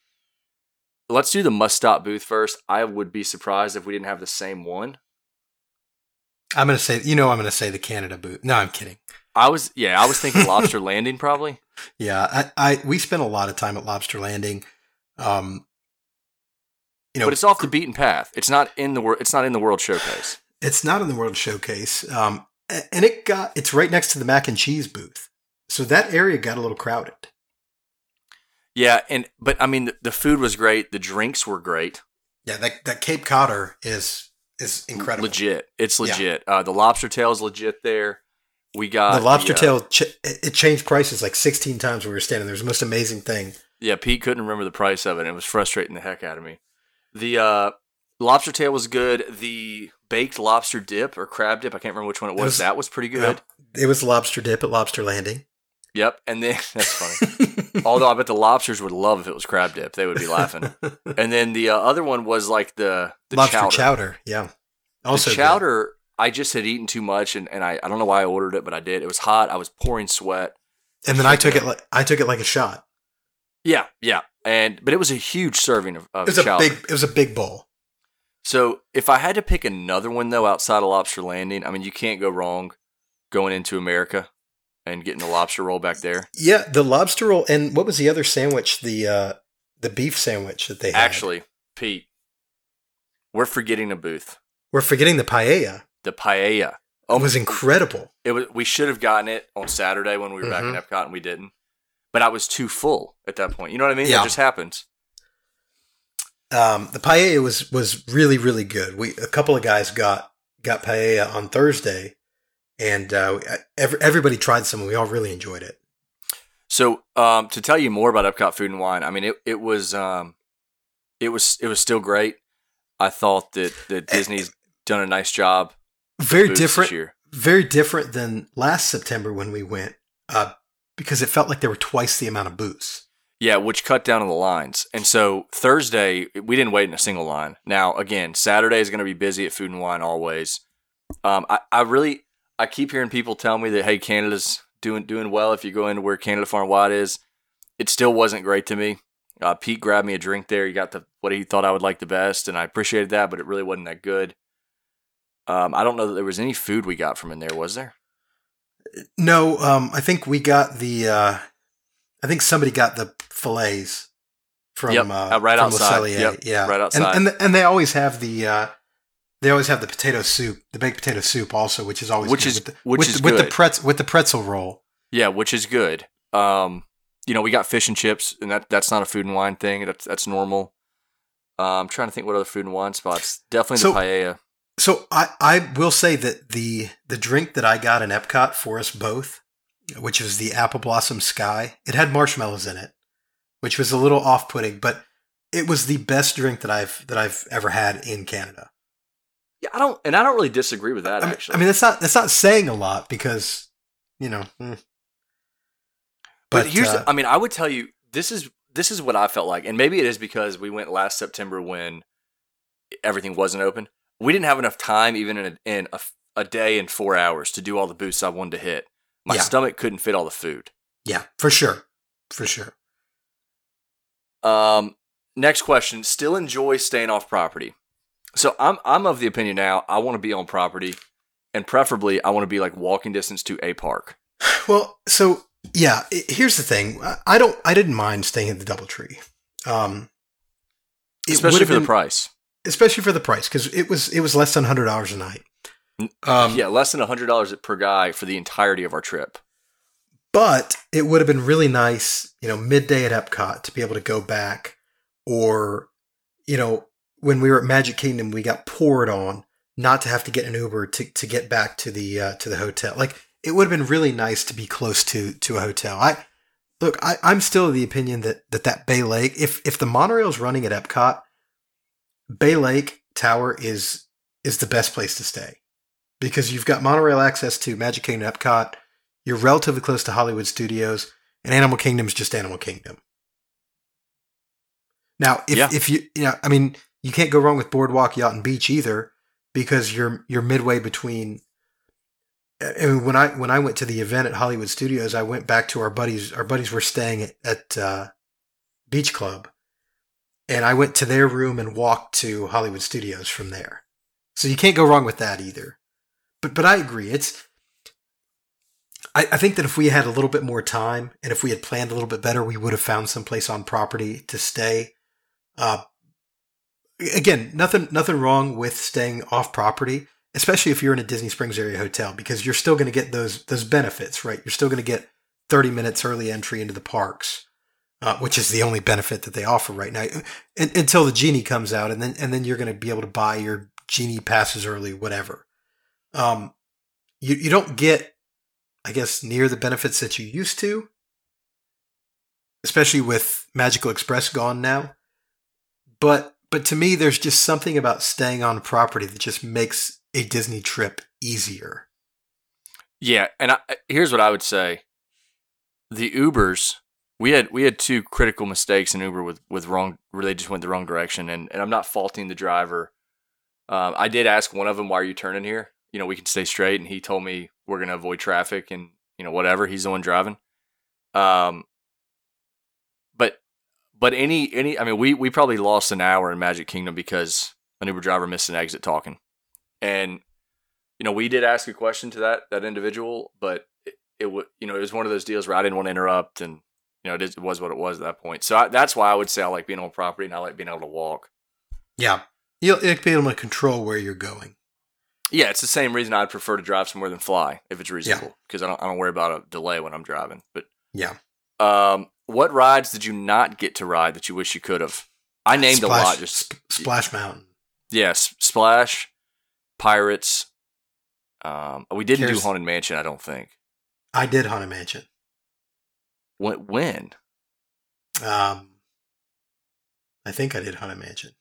let's do the must stop booth first. I would be surprised if we didn't have the same one. I'm gonna say, you know, I'm gonna say the Canada booth. No, I'm kidding. I was yeah, I was thinking Lobster Landing probably. Yeah, I, I we spent a lot of time at Lobster Landing. Um, you know, but it's off the beaten path. It's not in the world. It's not in the World Showcase. it's not in the World Showcase. Um, and it got it's right next to the mac and cheese booth, so that area got a little crowded. Yeah, and but I mean, the, the food was great. The drinks were great. Yeah, that that Cape Codder is is incredible. Legit. It's Yeah. legit. Uh, the lobster tail is legit there. We got the lobster uh, tail ch- it it changed prices like 16 times when we were standing there. It was the most amazing thing. Yeah, Pete couldn't remember the price of it. and It was frustrating the heck out of me. The uh, lobster tail was good. The baked lobster dip or crab dip, I can't remember which one it was. was- that was pretty good. It was lobster dip at Lobster Landing. Yep. And then that's funny. Although I bet the lobsters would love if it was crab dip. They would be laughing. And then the uh, other one was like the, the lobster chowder. chowder. Yeah. Also the chowder, I just had eaten too much, and, and I, I don't know why I ordered it, but I did. It was hot. I was pouring sweat. and then I took it like I took it like a shot. Yeah, yeah. And but it was a huge serving of, of It was a chowder. big it was a big bowl. So if I had to pick another one though, outside of Lobster Landing, I mean you can't go wrong. going into America and getting the lobster roll back there. Yeah, the lobster roll and what was the other sandwich? The uh the beef sandwich that they had. Actually, Pete, we're forgetting a booth. we're forgetting the paella. The paella. It was incredible. It was. We should have gotten it on Saturday when we were back in Epcot, and we didn't. But I was too full at that point. You know what I mean? Yeah. It just happens. Um, the paella was was really really good. We a couple of guys got got paella on Thursday, and uh, every, everybody tried some, and we all really enjoyed it. So, um, to tell you more about Epcot Food and Wine, I mean, it it was um, it was it was still great. I thought that that Disney's done a nice job. Very different, year. very different than last September when we went, uh, because it felt like there were twice the amount of booths. Yeah, which cut down on the lines. And so Thursday, we didn't wait in a single line. Now, again, Saturday is going to be busy at Food and Wine always. Um, I, I really, I keep hearing people tell me that hey, Canada's doing doing well if you go into where Canada Far and Wide is. It still wasn't great to me. Uh, Pete grabbed me a drink there. He got the what he thought I would like the best, and I appreciated that, but it really wasn't that good. Um, I don't know that there was any food we got from in there. Was there? No, um, I think we got the. Uh, I think somebody got the fillets from Yep, uh, uh, right from outside. Yep, yeah, right outside. And and, and they always have the. Uh, they always have the potato soup, the baked potato soup, also, which is always Which good is- with the, which with, is with the pretzel with the pretzel roll. Yeah, which is good. Um, you know, we got fish and chips, and that that's not a food and wine thing. That's that's normal. Uh, I'm trying to think what other food and wine spots. Definitely So- the paella. So I, I will say that the the drink that I got in Epcot for us both, which was the Apple Blossom Sky, it had marshmallows in it, which was a little off putting, but it was the best drink that I've that I've ever had in Canada. Yeah, I don't, and I don't really disagree with that. I mean, actually, I mean that's not that's not saying a lot because you know. mm. but, here's, uh, the, I mean, I would tell you this is this is what I felt like, and maybe it is because we went last September when everything wasn't open. We didn't have enough time, even in a, in a, a day and four hours, to do all the booths I wanted to hit. My Yeah. stomach couldn't fit all the food. yeah, for sure, for sure. Um, next question. Still enjoy staying off property. So I'm I'm of the opinion now. I want to be on property, and preferably I want to be like walking distance to a park. Well, so yeah, here's the thing. I- don't. I didn't mind staying at the DoubleTree, um, especially for the price. Especially for the price because it was it was less than hundred dollars a night. Um, yeah, less than hundred dollars per guy for the entirety of our trip. but it would have been really nice, you know, midday at Epcot to be able to go back, or you know, when we were at Magic Kingdom, we got poured on, not to have to get an Uber to to get back to the uh, to the hotel. Like it would have been really nice to be close to to a hotel. I look, I, I'm still of the opinion that that that Bay Lake, if if the monorail is running at Epcot, Bay Lake Tower is is the best place to stay because you've got monorail access to Magic Kingdom, and Epcot. You're relatively close to Hollywood Studios, and Animal Kingdom is just Animal Kingdom. Now, if Yeah. if you you know, I mean, you can't go wrong with Boardwalk, Yacht, and Beach either because you're you're midway between. I mean, when I when I went to the event at Hollywood Studios, I went back to our buddies. Our buddies were staying at, at uh, Beach Club, and I went to their room and walked to Hollywood Studios from there. So you can't go wrong with that either. But but I agree. It's I, I think that if we had a little bit more time and if we had planned a little bit better, we would have found some place on property to stay. Uh, again, nothing nothing wrong with staying off property, especially if you're in a Disney Springs area hotel, because you're still going to get those those benefits, right? You're still going to get 30 minutes early entry into the parks, uh, which is the only benefit that they offer right now, un- until the genie comes out, and then and then you're going to be able to buy your genie passes early, whatever. Um, you you don't get, I guess, near the benefits that you used to, especially with Magical Express gone now. But but to me, there's just something about staying on property that just makes a Disney trip easier. Yeah, and I, here's what I would say: the Ubers. We had we had two critical mistakes in Uber with with wrong. Where they just went the wrong direction, and and I'm not faulting the driver. Um, I did ask one of them, "Why are you turning here?" You know, we can stay straight, and he told me we're to avoid traffic, and you know whatever. He's the one driving. Um, but but any any I mean we we probably lost an hour in Magic Kingdom because an Uber driver missed an exit talking, and you know, we did ask a question to that that individual, but it, it you know, it was one of those deals where I didn't want to interrupt, and you know, it, is, it was what it was at that point. So I, that's why I would say I like being on property and I like being able to walk. Yeah, you'll, you'll be able to control where you're going. Yeah, it's the same reason I'd prefer to drive somewhere than fly if it's reasonable because I don't I don't worry about a delay when I'm driving. But Yeah, um, what rides did you not get to ride that you wish you could have? I named Splash, a lot. Just Sp- Splash Mountain. yes, Splash, Pirates. Um, we didn't do Haunted Mansion. I don't think. I did Haunted Mansion. When? when? Um, I think I did Haunted Mansion.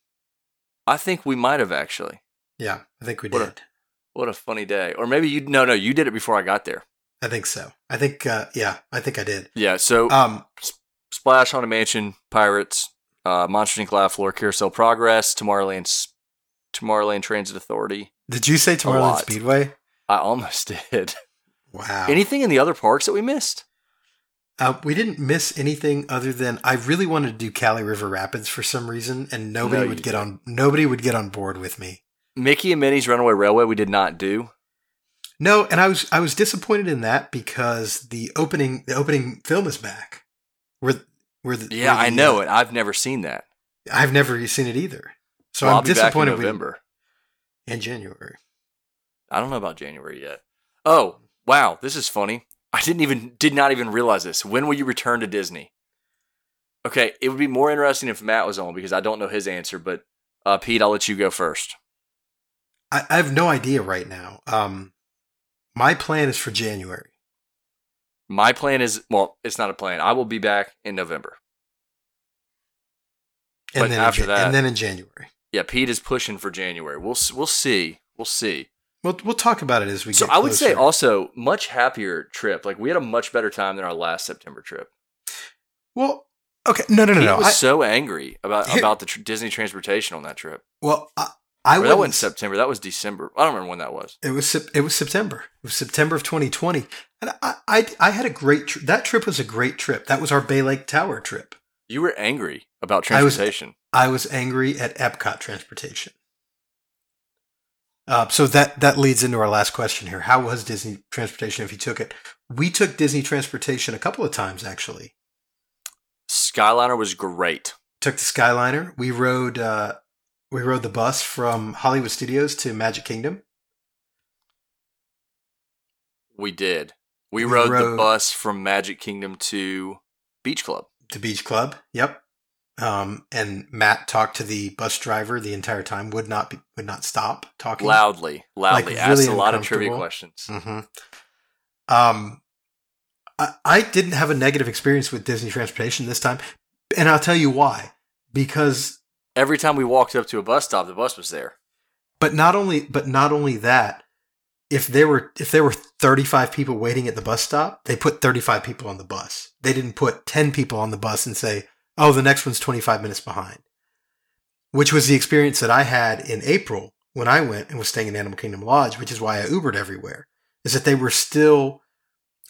I think we might have actually. Yeah, I think we What a- did. What a funny day. Or maybe you no no you did it before I got there. I think so. I think, uh, yeah, I think I did. Yeah. So Um, Splash Haunted Mansion, Pirates, uh, Monster Inc. Laugh Floor, Carousel Progress, Tomorrowland, Tomorrowland Transit Authority. did you say Tomorrowland. Speedway? I almost did. Wow. Anything in the other parks that we missed? Uh, we didn't miss anything other than I really wanted to do Kali River Rapids for some reason, and nobody No, would get on. Nobody would get on board with me. Mickey and Minnie's Runaway Railway we did not do. No, and I was I was disappointed in that because the opening the opening film is back. Where where the Yeah, where I know uh, it. I've never seen that. I've never seen it either. So Well, I'll I'm be back in disappointed we- November. in January. I don't know about January yet. Oh, wow, this is funny. I didn't even did not even realize this. When will you return to Disney? Okay, it would be more interesting if Matt was on because I don't know his answer, but uh, Pete, I'll let you go first. I, I have no idea right now. Um, my plan is for January. My plan is well, it's not a plan. I will be back in November. And But then after in, that- and then in January. Yeah, Pete is pushing for January. We'll we'll see. We'll see. We'll we'll talk about it as we So I would say also much happier trip. Like we had a much better time than our last September trip. Well, okay, no, no, no, Pete no. was I, was so angry about Here- about the tr- Disney transportation on that trip. well, I, I Or that wasn't September. That was December. I don't remember when that was. It was it was September. It was September of 2020, and I I, I had a great tr- that trip was a great trip. That was our Bay Lake Tower trip. You were angry about I was- transportation. I was angry at Epcot transportation. Uh, so that that leads into our last question here. How was Disney transportation if you took it? We took Disney transportation a couple of times actually. Skyliner was great. Took the Skyliner. We rode uh, we rode the bus from Hollywood Studios to Magic Kingdom. We did. We, We rode, the bus from Magic Kingdom to Beach Club. to Beach Club. Yep. Um, and Matt talked to the bus driver the entire time. Would not be, would not stop talking Loudly, loudly. Like, Asked really a lot of trivia questions. hmm Um, I, I didn't have a negative experience with Disney transportation this time, and I'll tell you why. Because, Every time we walked up to a bus stop, the bus was there. but not only, but not only that. If there were if there were 35 people waiting at the bus stop, they put 35 people on the bus. They didn't put 10 people on the bus and say, "Oh, the next one's 25 minutes behind." Which was the experience that I had in April when I went and was staying in Animal Kingdom Lodge, which is why I Ubered everywhere. Is that they were still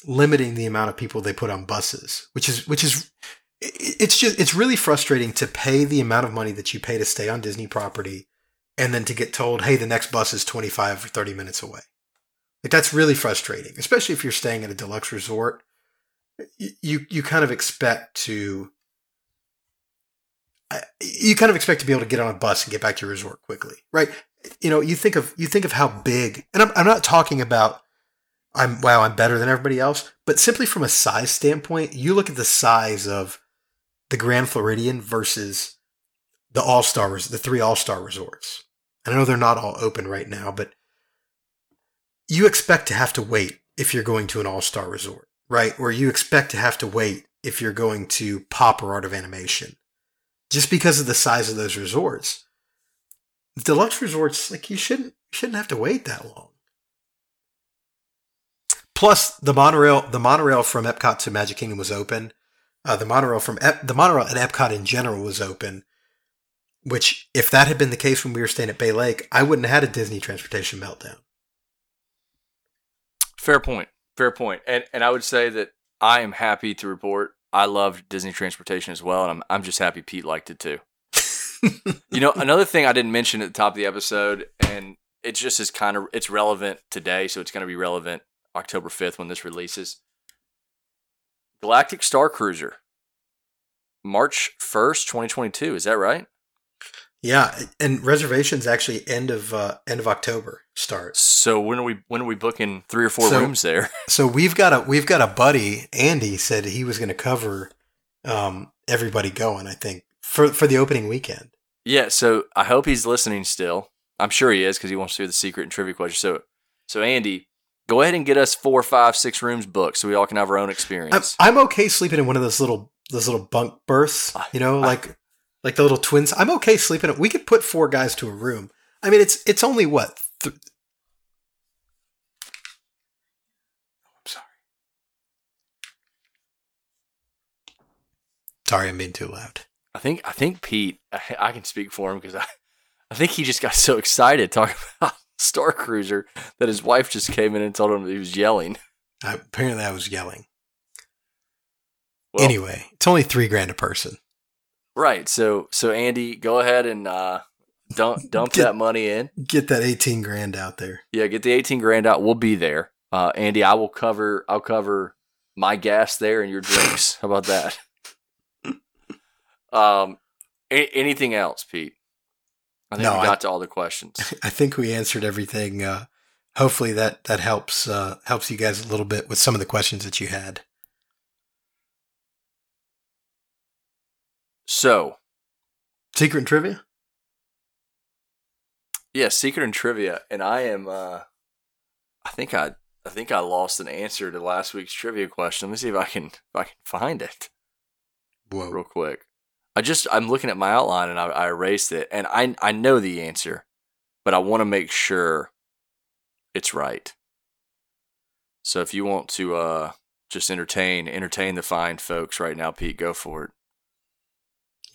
limiting the amount of people they put on buses, which is which is it's just it's really frustrating to pay the amount of money that you pay to stay on Disney property and then to get told, "Hey, the next bus is 25 or 30 minutes away." Like that's really frustrating, especially if you're staying at a deluxe resort. You you kind of expect to you kind of expect to be able to get on a bus and get back to your resort quickly, right? You know, you think of you think of how big, and I'm I'm not talking about I'm wow I'm better than everybody else, but simply from a size standpoint, you look at the size of the Grand Floridian versus the All Stars, the three All Star resorts. And I know they're not all open right now, but you expect to have to wait if you're going to an All Star resort, right? Or you expect to have to wait if you're going to Pop or Art of Animation, just because of the size of those resorts. Deluxe resorts, like you shouldn't shouldn't have to wait that long. Plus, the monorail the monorail from Epcot to Magic Kingdom was open. Uh, the monorail from Ep- the monorail at Epcot in general was open. Which, if that had been the case when we were staying at Bay Lake, I wouldn't have had a Disney transportation meltdown. Fair point. Fair point. And and I would say that I am happy to report I loved Disney transportation as well, and I'm I'm just happy Pete liked it too. You know, another thing I didn't mention at the top of the episode, and it just is kind of it's relevant today, so it's going to be relevant October fifth when this releases. Galactic Star Cruiser, March first, twenty twenty two. Is that right? Yeah, and reservations actually end of uh, end of October start. So when are we when are we booking three or four So- rooms there? So we've got a we've got a buddy. Andy said he was going to cover um, everybody going. I think for for the opening weekend. Yeah, so I hope he's listening still. I'm sure he is because he wants to do the secret and trivia question. So, so Andy, go ahead and get us four, five, six rooms booked so we all can have our own I'm, experience. I'm okay sleeping in one of those little those little bunk berths. You know, like like the little twins. I'm okay sleeping. in We could put four guys to a room. I mean, it's it's only what. Th- oh, I'm sorry. Sorry, I'm being too loud. I think I think Pete, I, I can speak for him because I, I think he just got so excited talking about Star Cruiser that his wife just came in and told him that he was yelling. I, apparently, I was yelling. Well, anyway, it's only three grand a person. Right? So so Andy, go ahead and uh, dump dump Get- that money in. Get that eighteen grand out there. Yeah, get the eighteen grand out. We'll be there. Uh, Andy, I will cover. I'll cover my gas there and your drinks. How about that? um, a- anything else, Pete? I think No, we I- got to all the questions. I think we answered everything. Uh, hopefully that that helps uh, helps you guys a little bit with some of the questions that you had. So, Secret and trivia. yeah, secret and trivia, and I am. Uh, I think I. I think I lost an answer to last week's trivia question. Let me see if I can. If I can find it. Whoa. real quick. I just I'm looking at my outline and I, I erased it, and I I know the answer, but I want to make sure it's right. So if you want to uh just entertain entertain the fine folks right now, Pete, go for it.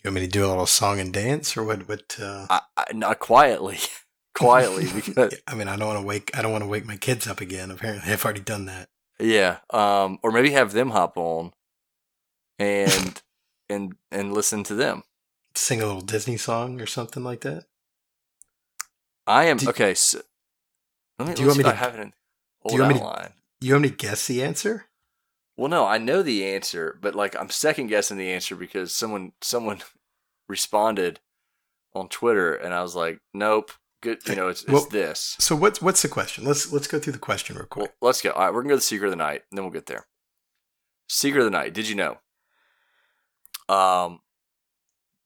You want me to do a little song and dance, or what? What? Uh, I, I not quietly, quietly because I mean, I don't want to wake. I don't want to wake my kids up again. Apparently, I've already done that. yeah, um, or maybe have them hop on and and and listen to them. Sing a little Disney song or something like that. I am Do- okay. So, let me. do you want me to- have it in do you want me to-. You want me to guess the answer? Well, no, I know the answer, but like I'm second guessing the answer because someone someone responded on Twitter, and I was like, nope, good, you know, it's, it's Well- this. So what's what's the question? Let's let's go through the question real quick. Well, let's go. All right, we're gonna go to the secret of the night, and then we'll get there. Secret of the night. Did you know? Um,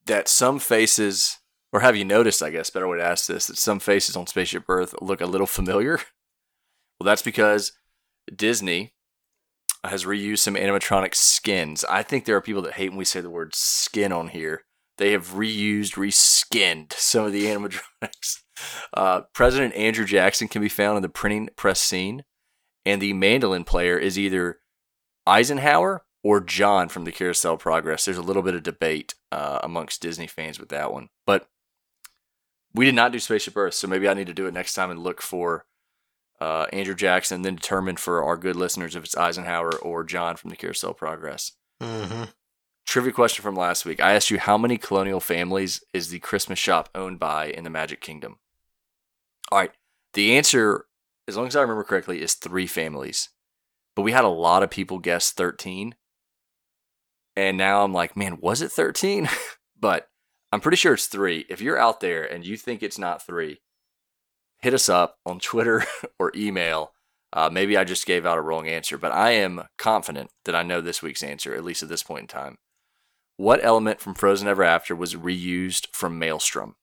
that some faces, or have you noticed? I guess better way to ask this: that some faces on Spaceship Earth look a little familiar. Well, that's because Disney has reused some animatronic skins. I think there are people that hate when we say the word skin on here. They have reused, reskinned some of the animatronics. Uh, President Andrew Jackson can be found in the printing press scene, and the mandolin player is either Eisenhower or John from the Carousel Progress. There's a little bit of debate uh, amongst Disney fans with that one, but we did not do Spaceship Earth, so maybe I need to do it next time and look for uh, Andrew Jackson, then determine for our good listeners if it's Eisenhower or John from the Carousel Progress. Mm-hmm. Trivia question from last week. I asked you how many colonial families is the Christmas shop owned by in the Magic Kingdom? All right. The answer, as long as I remember correctly, is three families. But we had a lot of people guess 13. And now I'm like, man, was it 13? but I'm pretty sure it's three. If you're out there and you think it's not three, hit us up on Twitter or email. Uh, maybe I just gave out a wrong answer, but I am confident that I know this week's answer, at least at this point in time. What element from Frozen Ever After was reused from Maelstrom?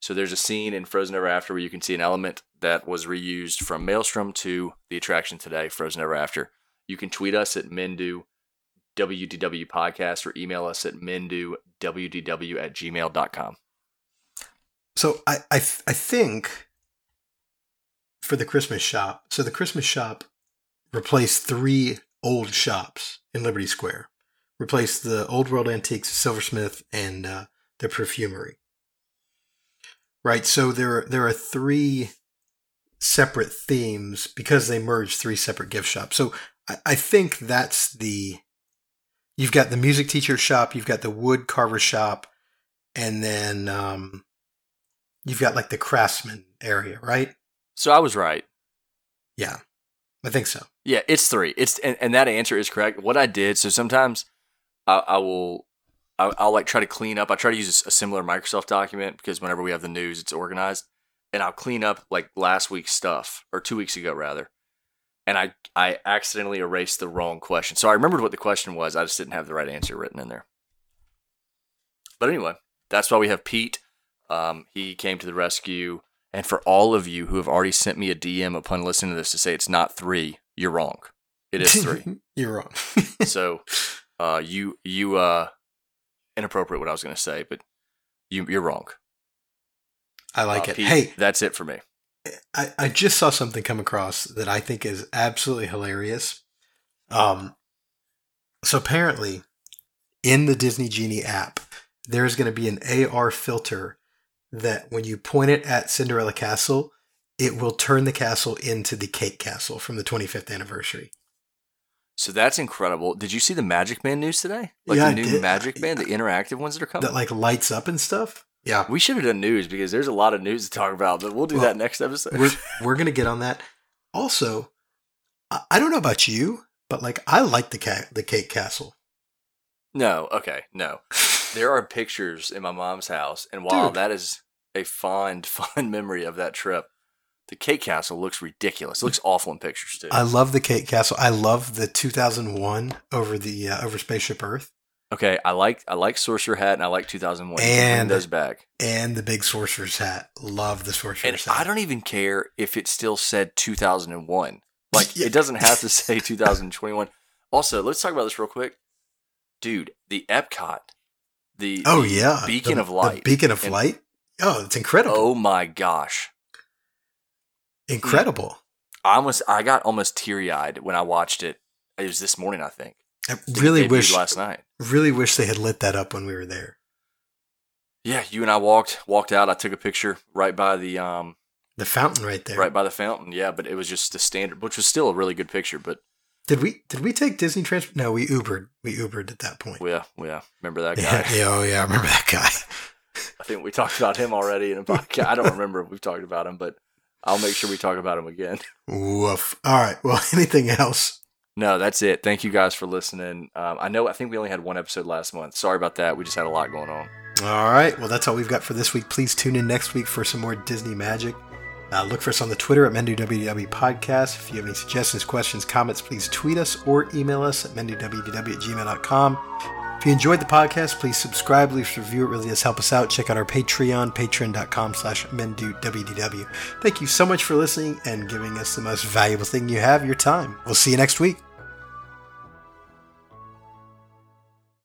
So there's a scene in Frozen Ever After where you can see an element that was reused from Maelstrom to the attraction today, Frozen Ever After. You can tweet us at Mendu WDW podcast or email us at mendowdw at gmail.com. So I I th- I think for the Christmas shop. So the Christmas shop replaced three old shops in Liberty Square. Replaced the Old World Antiques, Silversmith, and uh, the Perfumery. Right. So there there are three separate themes because they merged three separate gift shops. So I, I think that's the you've got the music teacher shop, you've got the wood carver shop, and then um, you've got like the craftsman area, right? So I was right. Yeah, I think so. Yeah, it's three. It's and, and that answer is correct. What I did. So sometimes I, I will. I, I'll like try to clean up. I try to use a similar Microsoft document because whenever we have the news, it's organized, and I'll clean up like last week's stuff or two weeks ago rather, and I I accidentally erased the wrong question. So I remembered what the question was. I just didn't have the right answer written in there. But anyway, that's why we have Pete. Um, he came to the rescue. And for all of you who have already sent me a DM upon listening to this to say it's not three, you're wrong. It is three. You're wrong. so, uh, you you uh, inappropriate what I was going to say, but you you're wrong. I like Uh, it. Pete, Hey, that's it for me. I, I just saw something come across that I think is absolutely hilarious. Um, so apparently, in the Disney Genie app, there's going to be an AR filter that when you point it at Cinderella Castle, it will turn the castle into the Cake Castle from the 25th anniversary. So that's incredible. Did you see the MagicBand news today? Like Yeah, the new. MagicBand, the interactive ones that are coming. That like lights up and stuff. Yeah, we should have done news because there's a lot of news to talk about, but we'll do Well, that next episode. we're we're gonna get on that. Also, I, don't know about you, but like I like the cat the Cake Castle. no, okay, no. There are pictures in my mom's house, and while Dude. that is a fond, fond memory of that trip, the cake castle looks ridiculous. It looks awful in pictures too. I love the Cake Castle. I love the 2001 over the uh, over Spaceship Earth okay, I like I like Sorcerer Hat, and I like 2001. And- those back. and the big Sorcerer's Hat. Love the Sorcerer's And Hat. I don't even care if it still said 2001. Like Yeah. it doesn't have to say 2021. Also, let's talk about this real quick, dude. The Epcot, the oh the yeah, beacon The- of light, the beacon of And- light. Oh, it's incredible, Oh my gosh, incredible. I almost I got almost teary eyed when I watched it. It was this morning, I think. I really wish, last night. really wish they had lit that up when we were there. Yeah, you and I walked walked out. I took a picture right by the um The fountain right there. right by the fountain. Yeah, but it was just the standard, which was still a really good picture. But Did we did we take Disney transport? No, we Ubered. We Ubered at that point. yeah, yeah. Remember that guy? yeah, yeah, oh yeah, I remember that guy. I think we talked about him already in a podcast. I don't remember if we've talked about him, but I'll make sure we talk about him again. Woof. All right. Well, anything else? No, that's it. Thank you guys for listening. Um, I know I think we only had one episode last month. Sorry about that. We just had a lot going on. All right. Well, that's all we've got for this week. Please tune in next week for some more Disney magic. Uh, look for us on the Twitter at MenduWWW Podcast. If you have any suggestions, questions, comments, please tweet us or email us at MenduWWW at gmail.com. If you enjoyed the podcast, please subscribe, leave a review. It really does help us out. Check out our Patreon, patreon.com slash MenduWWW. Thank you so much for listening and giving us the most valuable thing you have, your time. We'll see you next week.